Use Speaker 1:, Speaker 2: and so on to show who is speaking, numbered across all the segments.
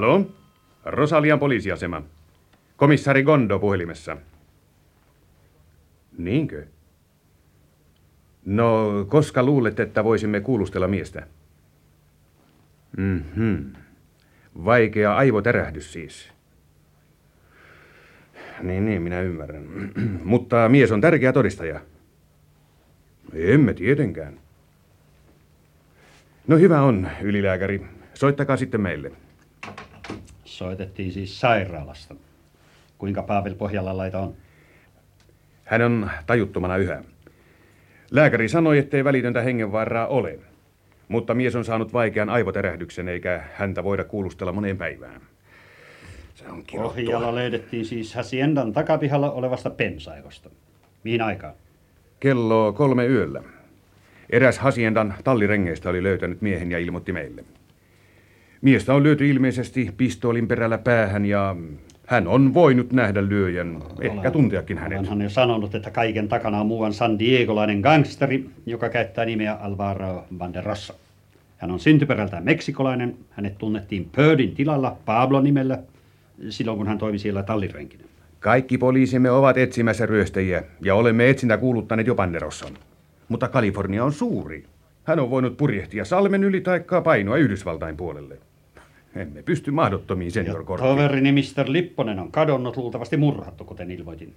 Speaker 1: Halo? Rosalian poliisiasema. Komissaari Gondo puhelimessa. Niinkö? No, koska luulet, että voisimme kuulustella miestä? Mhm. Vaikea aivotärähdys siis. Niin, niin, minä ymmärrän. Mutta mies on tärkeä todistaja. Emme tietenkään. No hyvä on, ylilääkäri. Soittakaa sitten meille.
Speaker 2: Soitettiin siis sairaalasta. Kuinka Pavel Pohjalla laita on?
Speaker 1: Hän on tajuttomana yhä. Lääkäri sanoi, ettei välitöntä hengenvaaraa ole. Mutta mies on saanut vaikean aivotärähdyksen, eikä häntä voida kuulustella moneen päivään.
Speaker 2: Se on Pohjalla löydettiin siis Haciendan takapihalla olevasta pensaivosta. Mihin aikaan?
Speaker 1: Kello kolme yöllä. Eräs Haciendan tallirengeistä oli löytänyt miehen ja ilmoitti meille. Miestä on lyöty ilmeisesti pistoolin perällä päähän ja hän on voinut nähdä lyöjän, ehkä tunteakin hänet.
Speaker 2: Hän on jo sanonut, että kaiken takana on muuan San Diegolainen gangsteri, joka käyttää nimeä Alvaro Banderossa. Hän on syntyperältään meksikolainen. Hänet tunnettiin Pördin tilalla Pablo nimellä silloin, kun hän toimi siellä tallirenkinä.
Speaker 1: Kaikki poliisimme ovat etsimässä ryöstäjiä ja olemme etsintä kuuluttaneet jo Banderosson. Mutta Kalifornia on suuri. Hän on voinut purjehtia salmen yli taikkaa painoa Yhdysvaltain puolelle. Emme pysty mahdottomiin, senior Korki.
Speaker 2: Toverini Mr. Lipponen on kadonnut luultavasti murhattu, kuten ilmoitin.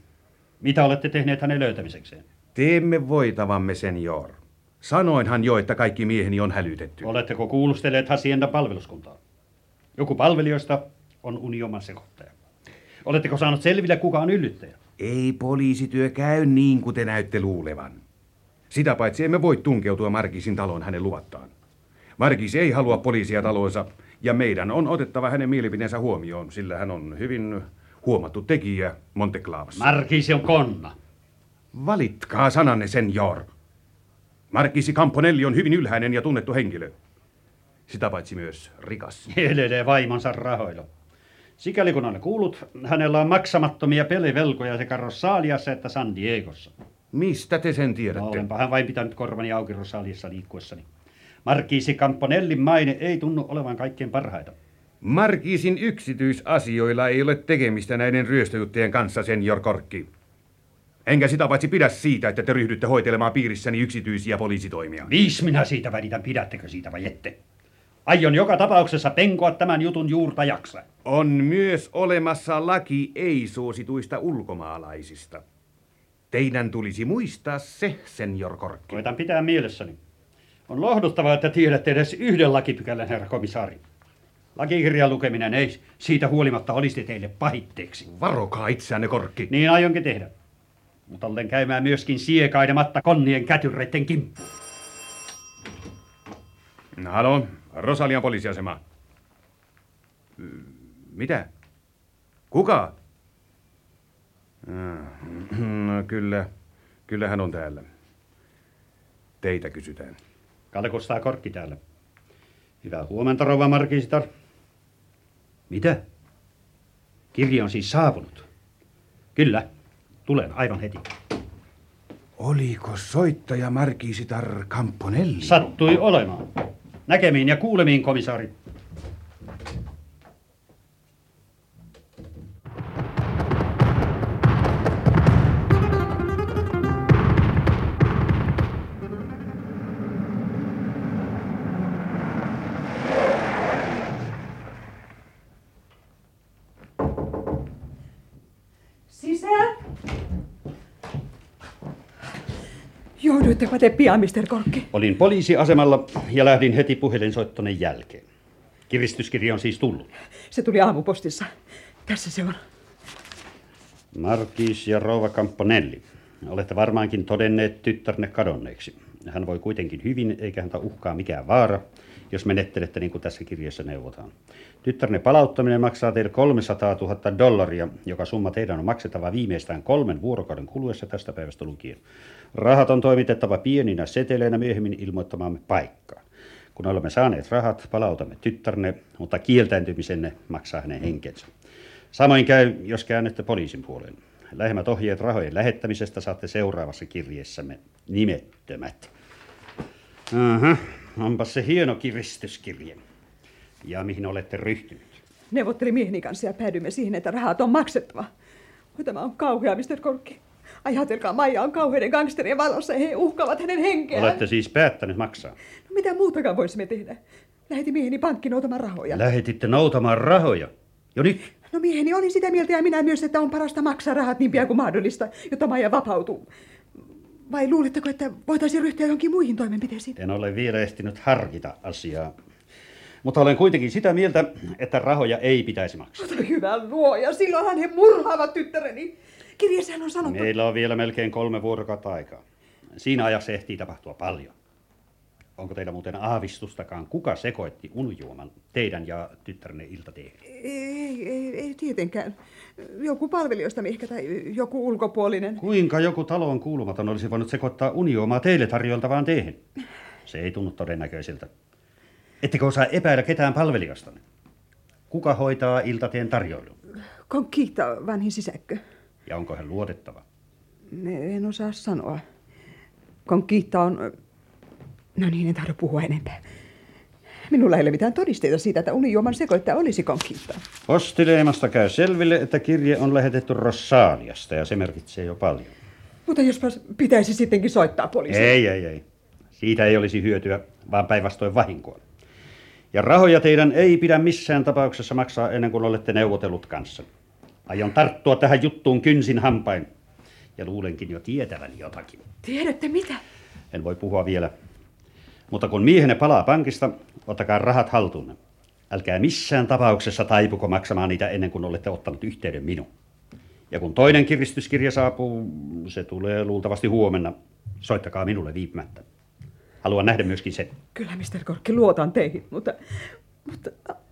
Speaker 2: Mitä olette tehneet hänen löytämisekseen?
Speaker 1: Teemme voitavamme, senior. Sanoinhan jo, että kaikki mieheni on hälytetty.
Speaker 2: Oletteko kuulustelleet Hacienda palveluskuntaa? Joku palvelijoista on unioman sekoittaja. Oletteko saanut selville, kuka on yllyttäjä?
Speaker 1: Ei poliisityö käy niin kuin te näytte luulevan. Sitä paitsi emme voi tunkeutua Markisin taloon hänen luvattaan. Markis ei halua poliisia taloonsa, ja meidän on otettava hänen mielipiteensä huomioon, sillä hän on hyvin huomattu tekijä Monteclavassa.
Speaker 2: Markisi on konna.
Speaker 1: Valitkaa sananne, senior. Markisi Camponelli on hyvin ylhäinen ja tunnettu henkilö. Sitä paitsi myös rikas.
Speaker 2: Elelee vaimonsa rahoilla. Sikäli kun olen kuullut, hänellä on maksamattomia pelivelkoja sekä Rosaliassa että San Diegossa.
Speaker 1: Mistä te sen tiedätte? No,
Speaker 2: olenpa hän vain pitänyt korvani auki Rosaliassa liikkuessani. Markiisi Camponellin maine ei tunnu olevan kaikkein parhaita.
Speaker 1: Markiisin yksityisasioilla ei ole tekemistä näiden ryöstöjuttujen kanssa, senior Korkki. Enkä sitä paitsi pidä siitä, että te ryhdytte hoitelemaan piirissäni yksityisiä poliisitoimia.
Speaker 2: Viis minä siitä välitän, pidättekö siitä vai ette? Aion joka tapauksessa penkoa tämän jutun juurta jaksa.
Speaker 1: On myös olemassa laki ei-suosituista ulkomaalaisista. Teidän tulisi muistaa se, senior Korkki.
Speaker 2: Koitan pitää mielessäni. On lohduttavaa, että tiedätte edes yhden lakipykälän, herra komissaari. Lakikirjan lukeminen ei siitä huolimatta olisi teille pahitteeksi.
Speaker 1: Varokaa itseänne, Korkki.
Speaker 2: Niin aionkin tehdä. Mutta olen käymään myöskin siekaidematta konnien kätyreiden kimppuun.
Speaker 1: Halo, Rosalian poliisiasema. Mitä? Kuka? No, kyllä, kyllä hän on täällä. Teitä kysytään.
Speaker 2: Kalle Kustaa Korkki täällä. Hyvää huomenta, rouva Markisitar. Mitä? Kirja on siis saapunut. Kyllä, tulen aivan heti.
Speaker 1: Oliko soittaja Markisitar Camponelli?
Speaker 2: Sattui olemaan. Näkemiin ja kuulemiin, komissaari.
Speaker 3: Jouduitteko te pian, Mr. Korkki?
Speaker 2: Olin poliisiasemalla ja lähdin heti puhelinsoittoneen jälkeen. Kiristyskirja on siis tullut.
Speaker 3: Se tuli aamupostissa. Tässä se on.
Speaker 2: Markis ja rouva Camponelli. Olette varmaankin todenneet tyttärne kadonneeksi. Hän voi kuitenkin hyvin, eikä häntä uhkaa mikään vaara, jos menettelette niin kuin tässä kirjassa neuvotaan. Tyttärne palauttaminen maksaa teille 300 000 dollaria, joka summa teidän on maksettava viimeistään kolmen vuorokauden kuluessa tästä päivästä lukien. Rahat on toimitettava pieninä seteleinä myöhemmin ilmoittamaamme paikkaan. Kun olemme saaneet rahat, palautamme tyttärne, mutta kieltäytymisenne maksaa hänen henkensä. Samoin käy, jos käännytte poliisin puoleen. Lähemmät ohjeet rahojen lähettämisestä saatte seuraavassa kirjeessämme nimettömät. Aha, onpa se hieno kiristyskirje. Ja mihin olette ryhtynyt?
Speaker 3: Neuvottelin mieheni kanssa ja päädyimme siihen, että rahat on maksettava. Oi, tämä on kauhea, Mr. Korkki. Ajatelkaa, Maija on kauheiden gangsterien valossa ja he uhkaavat hänen henkeään.
Speaker 2: Olette siis päättänyt maksaa.
Speaker 3: No mitä muutakaan voisimme tehdä? Lähetin mieheni pankkiin otamaan rahoja.
Speaker 2: Lähetitte noutamaan rahoja. Jo nyt?
Speaker 3: No mieheni oli sitä mieltä ja minä myös, että on parasta maksaa rahat niin pian kuin mahdollista, jotta Maija vapautuu. Vai luulitteko, että voitaisiin ryhtyä johonkin muihin toimenpiteisiin?
Speaker 2: En ole vielä ehtinyt harkita asiaa. Mutta olen kuitenkin sitä mieltä, että rahoja ei pitäisi maksaa.
Speaker 3: Mutta hyvä luoja, silloinhan he murhaavat tyttäreni. Kirjeessähän on sanottu...
Speaker 2: Meillä on vielä melkein kolme vuorokautta aikaa. Siinä ajassa ehtii tapahtua paljon. Onko teillä muuten aavistustakaan, kuka sekoitti unujuoman teidän ja tyttärenne iltateen?
Speaker 3: Ei, ei, ei tietenkään. Joku palvelijoista ehkä tai joku ulkopuolinen.
Speaker 2: Kuinka joku taloon kuulumaton olisi voinut sekoittaa unijuomaa teille tarjoltavaan teehen? Se ei tunnu todennäköiseltä. Ettekö osaa epäillä ketään palvelijastanne? Kuka hoitaa iltateen tarjoilun?
Speaker 3: Conquista, vanhin sisäkkö.
Speaker 2: Ja onko hän luotettava?
Speaker 3: En osaa sanoa. Conquista on... No niin, en tahdo puhua enempää. Minulla ei ole mitään todisteita siitä, että unijuoman sekoittaja olisi Conquista.
Speaker 2: Postileimasta käy selville, että kirje on lähetetty Rossaliasta ja se merkitsee jo paljon.
Speaker 3: Mutta jospa pitäisi sittenkin soittaa poliisille.
Speaker 2: Ei, ei, ei. Siitä ei olisi hyötyä, vaan päinvastoin vahinkoa. Ja rahoja teidän ei pidä missään tapauksessa maksaa ennen kuin olette neuvotellut kanssa. Aion tarttua tähän juttuun kynsin hampain. Ja luulenkin jo tietävän jotakin.
Speaker 3: Tiedätte mitä?
Speaker 2: En voi puhua vielä. Mutta kun miehenne palaa pankista, ottakaa rahat haltuunne. Älkää missään tapauksessa taipuko maksamaan niitä ennen kuin olette ottanut yhteyden minuun. Ja kun toinen kiristyskirja saapuu, se tulee luultavasti huomenna. Soittakaa minulle viipymättä. Haluan nähdä myöskin sen.
Speaker 3: Kyllä, Mr. Korkki, luotan teihin, mutta, mutta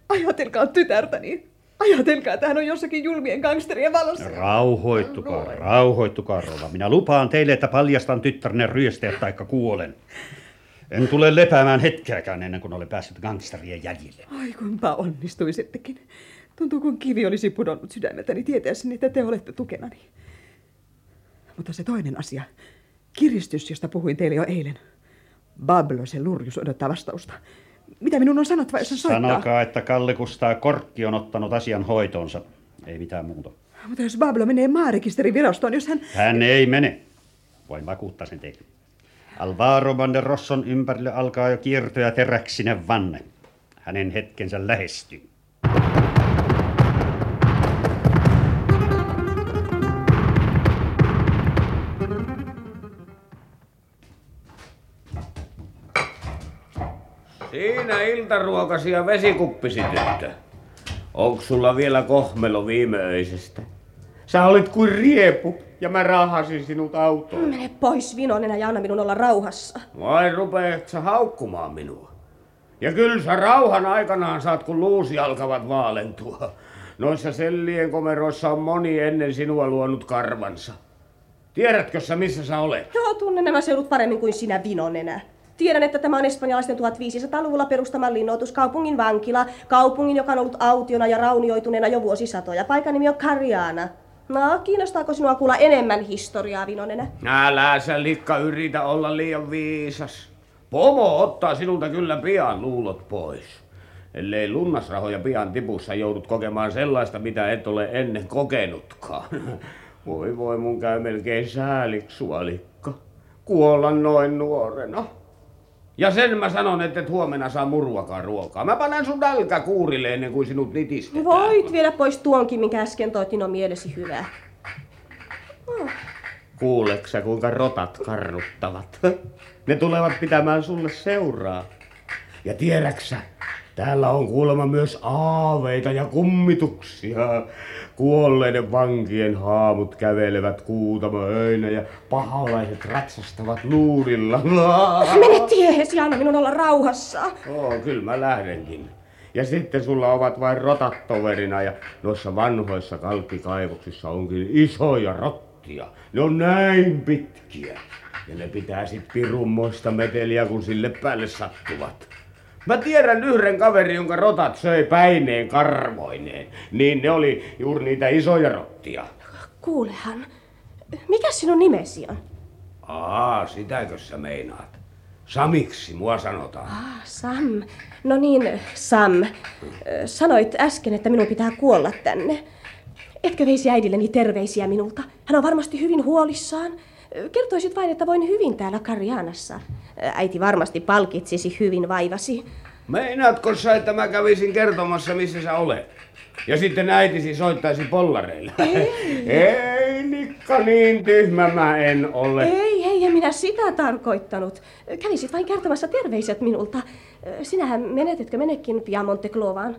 Speaker 3: ajatelkaa tytärtäni. Ajatelkaa, että hän on jossakin julmien gangsterien valossa.
Speaker 2: Rauhoittukaa, rauhoittukaa, rouva. Minä lupaan teille, että paljastan tyttärne ryöstäjät taikka kuolen. En tule lepäämään hetkeäkään ennen kuin olen päässyt gangsterien jäljille.
Speaker 3: Ai kunpa onnistuisittekin. Tuntuu, kun kivi olisi pudonnut sydämeltäni tietäessäni, että te olette tukenani. Mutta se toinen asia. Kiristys, josta puhuin teille jo eilen. Bablo, se lurjus odottaa vastausta. Mitä minun on sanottava, jos hän soittaa?
Speaker 2: Sanokaa, että Kalle Kustaa Korkki on ottanut asian hoitoonsa. Ei mitään muuta.
Speaker 3: Mutta jos Bablo menee maarekisterivirastoon, jos hän...
Speaker 2: Hän ei mene. Voin vakuuttaa sen teille. Alvaro Banderosson ympärille alkaa jo kiertoja teräksinen vanne. Hänen hetkensä lähestyy.
Speaker 4: Siinä iltaruokasi ja vesikuppisi tyttö. Onko sulla vielä kohmelo viimeöisestä? Sä olit kuin riepu ja mä rahasin sinut autoon.
Speaker 5: Mene pois Vinonena ja anna minun olla rauhassa.
Speaker 4: Vai rupeat sä haukkumaan minua? Ja kyllä sä rauhan aikanaan saat, kun luusi alkavat vaalentua. Noissa sellien komeroissa on moni ennen sinua luonut karvansa. Tiedätkö sä, missä sä olet?
Speaker 5: Joo, tunnen nämä seudut paremmin kuin sinä Vinonenä. Tiedän, että tämä on espanjalaisten 1500-luvulla perustaman linnoituskaupungin vankila, kaupungin, joka on ollut autiona ja raunioituneena jo vuosisatoja. Paikan nimi on Kariana. No, kiinnostaako sinua kuulla enemmän historiaa, Vinonenä?
Speaker 4: Älä sä likka yritä olla liian viisas. Pomo ottaa sinulta kyllä pian luulot pois. Ellei lunnasrahoja pian tipussa joudut kokemaan sellaista, mitä et ole ennen kokenutkaan. Voi voi, mun käy melkein sääliksi likka. Kuolla noin nuorena. Ja sen mä sanon, että et huomenna saa muruakaan ruokaa. Mä panen sun nälkä kuurille ennen kuin sinut nitistetään.
Speaker 5: Voit viedä pois tuonkin, minkä äsken toit, niin on mielesi hyvä.
Speaker 4: Kuuleksä, kuinka rotat karnuttavat? Ne tulevat pitämään sulle seuraa. Ja tiedäksä, täällä on kuulemma myös aaveita ja kummituksia. Kuolleiden vankien haamut kävelevät kuutama öinä ja paholaiset ratsastavat luulilla.
Speaker 5: Mene tiehesi ja anna minun olla rauhassa.
Speaker 4: Oo, kyllä mä lähdenkin. Ja sitten sulla ovat vain rotat toverina ja noissa vanhoissa kalkkikaivoksissa onkin isoja rottia. Ne on näin pitkiä. Ja ne pitää sit pirummoista meteliä, kun sille päälle sattuvat. Mä tiedän yhden kaverin, jonka rotat söi päineen karvoineen. Niin ne oli juuri niitä isoja rottia.
Speaker 5: Kuulehan, mikä sinun nimesi on?
Speaker 4: Aa, sitäkö sä meinaat? Samiksi mua sanotaan.
Speaker 5: Ah, Sam. No niin, Sam. Sanoit äsken, että minun pitää kuolla tänne. Etkö veisi äidilleni terveisiä minulta? Hän on varmasti hyvin huolissaan. Kertoisit vain, että voin hyvin täällä Karjanassa. Ö, Äiti varmasti palkitsisi hyvin vaivasi.
Speaker 4: Meinaatko sä, että mä kävisin kertomassa, missä sä olet? Ja sitten äitisi soittaisi pollareille. Ei. Ei, Nikka, niin tyhmä mä en ole.
Speaker 5: Ei, ei, en minä sitä tarkoittanut. Kävisit vain kertomassa terveiset minulta. Sinähän menetetkö menekin pian Monteclovaan?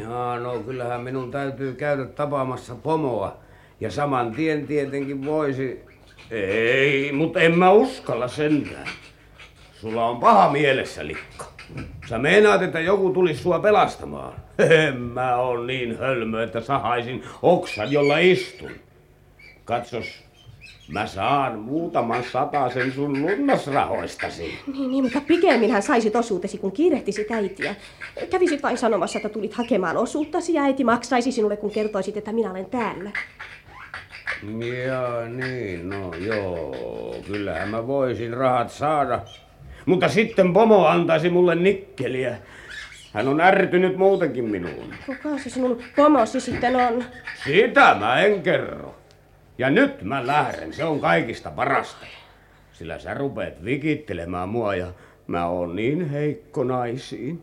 Speaker 4: Jaa, no kyllähän minun täytyy käydä tapaamassa pomoa. Ja saman tien tietenkin voisi... Ei, mutta en mä uskalla sentään. Sulla on paha mielessä, Likka. Sä meinaat, että joku tulisi sua pelastamaan. En mä oo niin hölmö, että sahaisin oksan, jolla istun. Katsos, mä saan muutaman sen sun lunnasrahoistasi.
Speaker 5: Niin, niin, mutta pikemminhän saisit osuutesi, kun kiirehtisit äitiä. Kävisit vain sanomassa, että tulit hakemaan osuuttasi ja äiti maksaisi sinulle, kun kertoisit, että minä olen täällä.
Speaker 4: Jaa, niin, no joo, kyllähän mä voisin rahat saada. Mutta sitten pomo antaisi mulle nikkeliä. Hän on ärtynyt muutenkin minuun.
Speaker 5: Kuka se sinun pomosi sitten on?
Speaker 4: Sitä mä en kerro. Ja nyt mä lähden, se on kaikista parasta. Sillä sä rupeat vikittelemään mua ja mä oon niin heikko naisiin.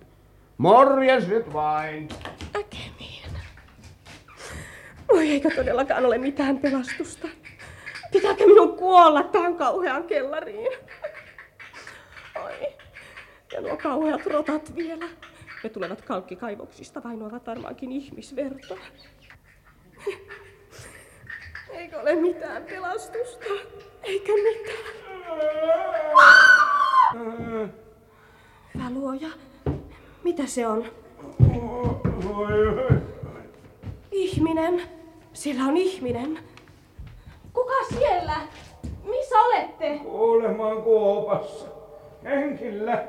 Speaker 4: Morjes nyt vain.
Speaker 5: Voi eikö todellakaan ole mitään pelastusta? Pitääkö minun kuolla tähän kauhean kellariin? Oi. Ja nuo kauheat rotat vielä. Ne tulevat kalkkikaivoksista, vai ne ovat varmaankin ihmisverta. Eikö ole mitään pelastusta? Eikä mitään. Hyvä luoja. Mitä se on? Ihminen. Siellä on ihminen. Kuka siellä? Missä olette?
Speaker 6: Kuulemaan kuopassa. Henkillä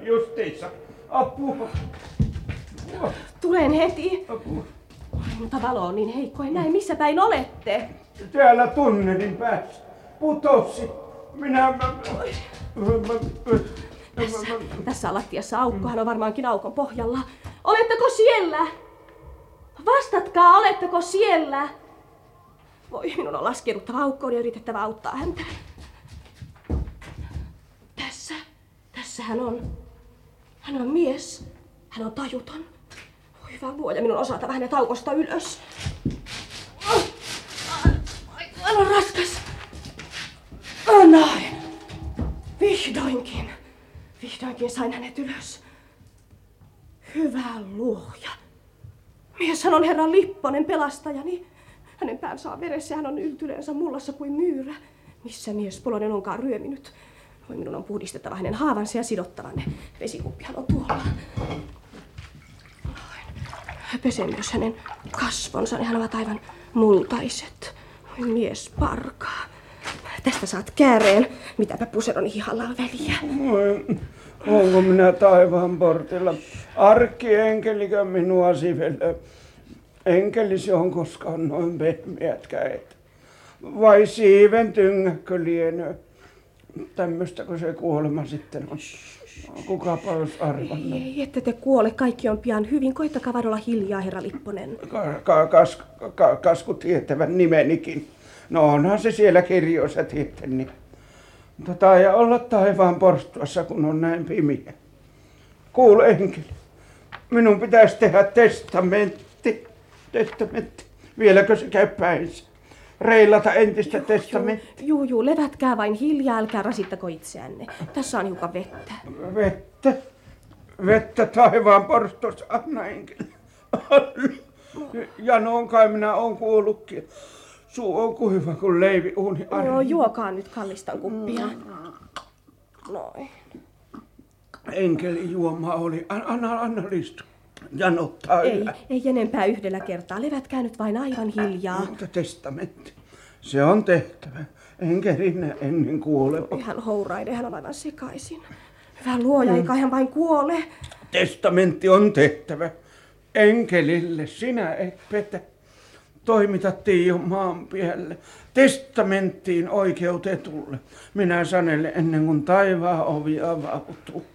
Speaker 6: justiissa. Apua.
Speaker 5: Tulen heti.
Speaker 6: Apua.
Speaker 5: Oi, mutta valo on niin heikko, en näe missä päin olette.
Speaker 6: Täällä tunnelin päässä. Putosi. Minä... Mä, mä, mä,
Speaker 5: Tässä, tässä lattiassa aukko, hän on varmaankin aukon pohjalla. Oletteko siellä? Vastatkaa, oletteko siellä? Voi, minun on laskeuduttava aukkoon ja yritettävä auttaa häntä. Tässä, tässä hän on. Hän on mies. Hän on tajuton. Voi hyvä luoja, minun on saatava hänet aukosta ylös. Hän on raskas. Oh, näin. Vihdoinkin. Vihdoinkin sain hänet ylös. Hyvä luoja. Mieshän on herra Lipponen pelastajani. Hänen päänsä on veressä ja hän on yltyleensä mullassa kuin myyrä. Missä mies Polonen onkaan ryöminyt? Voi minun on puhdistettava hänen haavansa ja sidottava ne. Vesikuppihan on tuolla. Pesen myös hänen kasvonsa, nehän ovat aivan multaiset. Voi mies parkaa. Tästä saat kääreen. Mitäpä puseron hihalla on väliä.
Speaker 6: Voi, Onko minä taivaan portilla? Arkkienkelikä minua sivellä. Enkeli se on koskaan noin pehmeät käet. Vai siiven tyngäkkö lienee? Tämmöistä se kuolema sitten on. Kukapa olisi arvannut.
Speaker 5: Ei, ette te kuole. Kaikki on pian hyvin. Koittakaa vain olla hiljaa, herra Lipponen.
Speaker 6: Ka- ka- kas- ka- kasku tietävän nimenikin. No onhan se siellä kirjoissa tietenkin. Mutta taija olla taivaan porstuassa, kun on näin pimiä. Kuule enkeli, minun pitäisi tehdä testamentti. Testamentti. Vieläkö se käy päinsä? Reilata entistä testamenttia.
Speaker 5: Juu, juu, levätkää vain hiljaa, älkää rasittako itseänne. Tässä on hiukan vettä.
Speaker 6: Vettä. Vettä taivaan porstuassa, anna enkeli. Ja noin kai minä on kuullutkin. Suu on kuiva kuin leivi uuni
Speaker 5: Joo, juokaa nyt kallistan kuppia. Noin.
Speaker 6: Enkeli juoma oli. An- Anna, anna listu. Janottaa
Speaker 5: Ei,
Speaker 6: yhä.
Speaker 5: ei enempää yhdellä kertaa. Levätkää nyt vain aivan hiljaa.
Speaker 6: Mutta testamentti. Se on tehtävä. Enkelin ennen kuolema.
Speaker 5: Ihan houraiden, hän on aivan sekaisin. Hyvä luoja, eikä hän vain kuole.
Speaker 6: Testamentti on tehtävä. Enkelille sinä et petä. Toimitattiin jo maan pielle. Testamenttiin oikeutetulle. Minä sanelen ennen kuin taivaan ovi avautuu.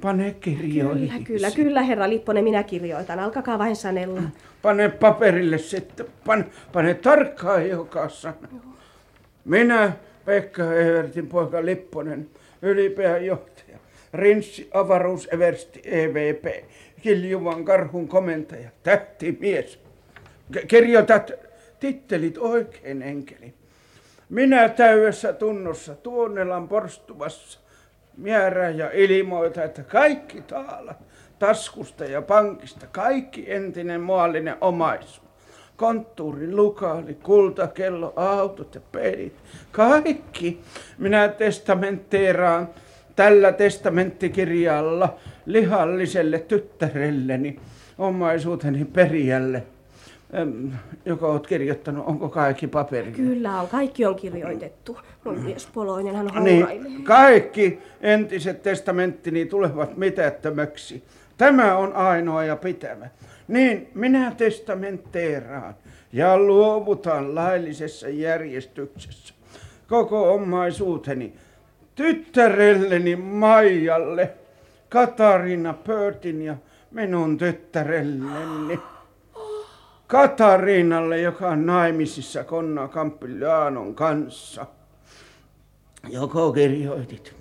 Speaker 6: Pane kirjoihin.
Speaker 5: Kyllä, kyllä, kyllä, herra Lipponen, minä kirjoitan. Alkakaa vain sanella.
Speaker 6: Pane paperille sitten. Pane, pane tarkkaan joka sana. Minä, Pekka Evertin poika Lipponen, ylipää johtaja, Rinssi Avaruus Eversti EVP, Kiljuvan karhun komentaja, tähtimies. Kirjoitat tittelit oikein enkeli. Minä täydessä tunnossa Tuonelan porstuvassa määrää ja ilmoita, että kaikki taalat taskusta ja pankista, kaikki entinen maallinen omaisuus, konttuuri, lukaali, kultakello, autot ja pelit, kaikki minä testamentteeraan tällä testamenttikirjalla lihalliselle tyttärelleni, omaisuuteni perijälle. Joka olet kirjoittanut, onko kaikki paperilla?
Speaker 5: Kyllä on, kaikki on kirjoitettu. Mun mies Poloinen, hän
Speaker 6: Niin, kaikki entiset testamenttini tulevat mitättömäksi. Tämä on ainoa ja pitävä. Niin, minä testamentteeraan ja luovutan laillisessa järjestyksessä koko omaisuuteni tyttärelleni Maijalle, Katarina Pörtin ja minun tyttärelleni. Katariinalle, joka on naimisissa Konna Campiglianon kanssa. Joko kirjoitit?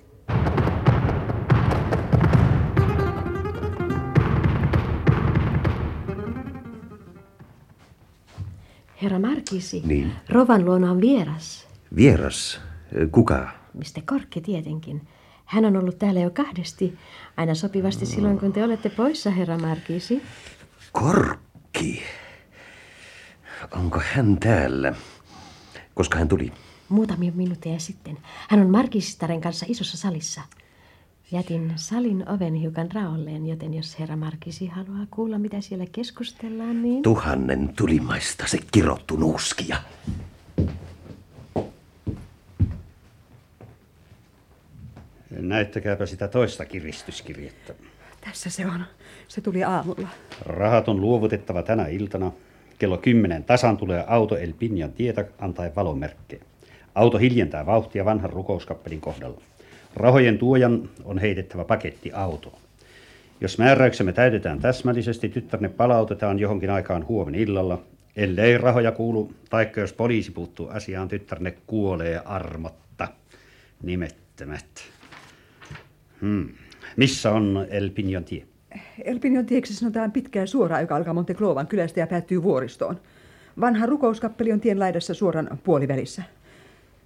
Speaker 7: Herra Markisi,
Speaker 8: Niin.
Speaker 7: Rovan luona on vieras.
Speaker 8: Vieras? Kuka?
Speaker 7: Mistä Korkki tietenkin. Hän on ollut täällä jo kahdesti, aina sopivasti silloin, kun te olette poissa, herra Markisi.
Speaker 8: Korkki. Onko hän täällä? Koska hän tuli?
Speaker 7: Muutamia minuutteja sitten. Hän on Markisistaren kanssa isossa salissa. Jätin salin oven hiukan raolleen, joten jos herra Markisi haluaa kuulla, mitä siellä keskustellaan, niin...
Speaker 8: Tuhannen tulimaista se kirottu nuuskia.
Speaker 2: Näyttäkääpä sitä toista kiristyskirjettä.
Speaker 3: Tässä se on. Se tuli aamulla.
Speaker 2: Rahat on luovutettava tänä iltana. Kello 10 tasan tulee auto El Pinjan tietä antaen valomerkkejä. Auto hiljentää vauhtia vanhan rukouskappelin kohdalla. Rahojen tuojan on heitettävä paketti autoon. Jos määräyksemme täytetään täsmällisesti, tyttärne palautetaan johonkin aikaan huomenna illalla. Ellei rahoja kuulu, taikka jos poliisi puuttuu asiaan, tyttärne kuolee armotta. Nimettömät. Hmm. Missä on El Pinjan tie?
Speaker 3: Elpinion tieksi sanotaan pitkää suoraa, joka alkaa Monteclovan kylästä ja päättyy vuoristoon. Vanha rukouskappeli on tien laidassa suoran puolivälissä.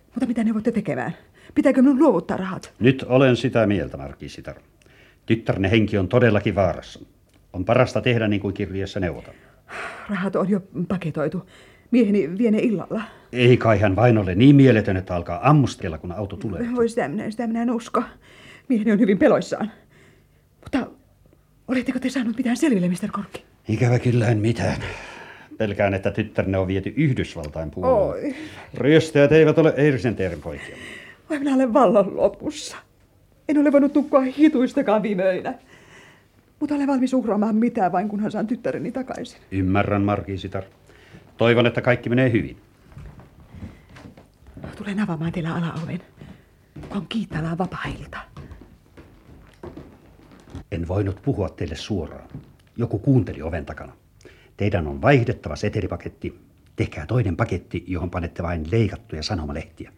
Speaker 3: Mutta mitä ne voitte tekemään? Pitääkö minun luovuttaa rahat?
Speaker 2: Nyt olen sitä mieltä, Markisitar. Tyttärne henki on todellakin vaarassa. On parasta tehdä niin kuin kirjeessä neuvotaan.
Speaker 3: Rahat on jo paketoitu. Mieheni vie ne illalla.
Speaker 2: Ei kai hän vain ole niin mieletön, että alkaa ammustella, kun auto tulee.
Speaker 3: Voi sitä minä, sitä minä en usko. Mieheni on hyvin peloissaan. Oletteko te saanut mitään selville, Mr. Korkki?
Speaker 2: Ikävä kyllä en mitään. Pelkään, että tyttärne on viety Yhdysvaltain puolelle.
Speaker 3: Oi.
Speaker 2: Ryöstäjät eivät ole Eirisenteerin poikia.
Speaker 3: Vai minä olen vallan lopussa. En ole voinut tukkua hituistakaan viime öinä. Mutta olen valmis uhraamaan mitään vain kunhan saan tyttäreni takaisin.
Speaker 2: Ymmärrän, Markisitar. Toivon, että kaikki menee hyvin.
Speaker 3: Tulen avaamaan teillä alaoven. On kiittämään vapaa-ilta.
Speaker 2: En voinut puhua teille suoraan. Joku kuunteli oven takana. Teidän on vaihdettava setelipaketti. Tehkää toinen paketti, johon panette vain leikattuja sanomalehtiä.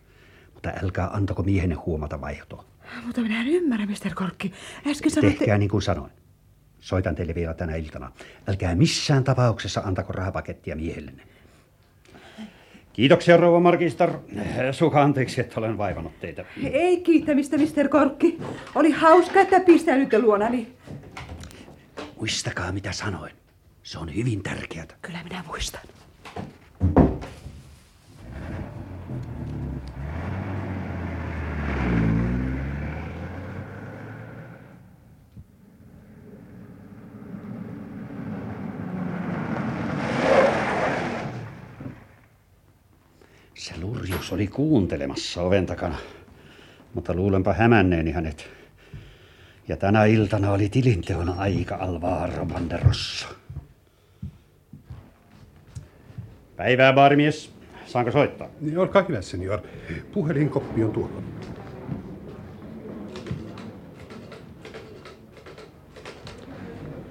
Speaker 2: Mutta älkää antako miehenne huomata vaihtoa.
Speaker 3: Mutta minä en ymmärrä, Mr. Korkki. Äsken sanoitte...
Speaker 2: Tehkää niin kuin sanoin. Soitan teille vielä tänä iltana. Älkää missään tapauksessa antako rahapakettia miehellenne. Kiitoksia, rouva Markistar. Suka anteeksi, että olen vaivannut teitä.
Speaker 3: Ei kiittämistä, Mr. Korkki. Oli hauska, että pistäydytte luonani.
Speaker 2: Muistakaa, mitä sanoin. Se on hyvin tärkeää.
Speaker 3: Kyllä minä muistan.
Speaker 2: Se lurjus oli kuuntelemassa oven takana, mutta luulenpa hämänneeni hänet. Ja tänä iltana oli tilinteon aika Alvaro Banderossa. Päivää, baarimies. Saanko soittaa?
Speaker 9: Niin, olkaa hyvä, senior. Puhelinkoppi on tuolla.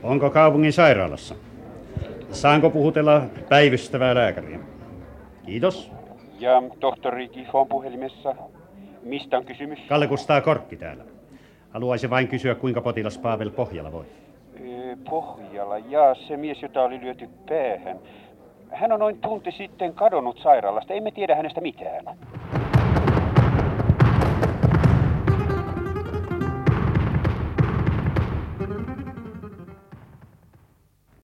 Speaker 2: Onko kaupungin sairaalassa? Saanko puhutella päivystävää lääkäriä? Kiitos.
Speaker 10: Ja tohtori Gifon puhelimessa. Mistä on kysymys?
Speaker 2: Kalle Kustaa Korkki täällä. Haluaisin vain kysyä, kuinka potilas Pavel Pohjala voi.
Speaker 10: Pohjala, ja se mies, jota oli lyöty päähän. Hän on noin tunti sitten kadonnut sairaalasta. Emme tiedä hänestä mitään.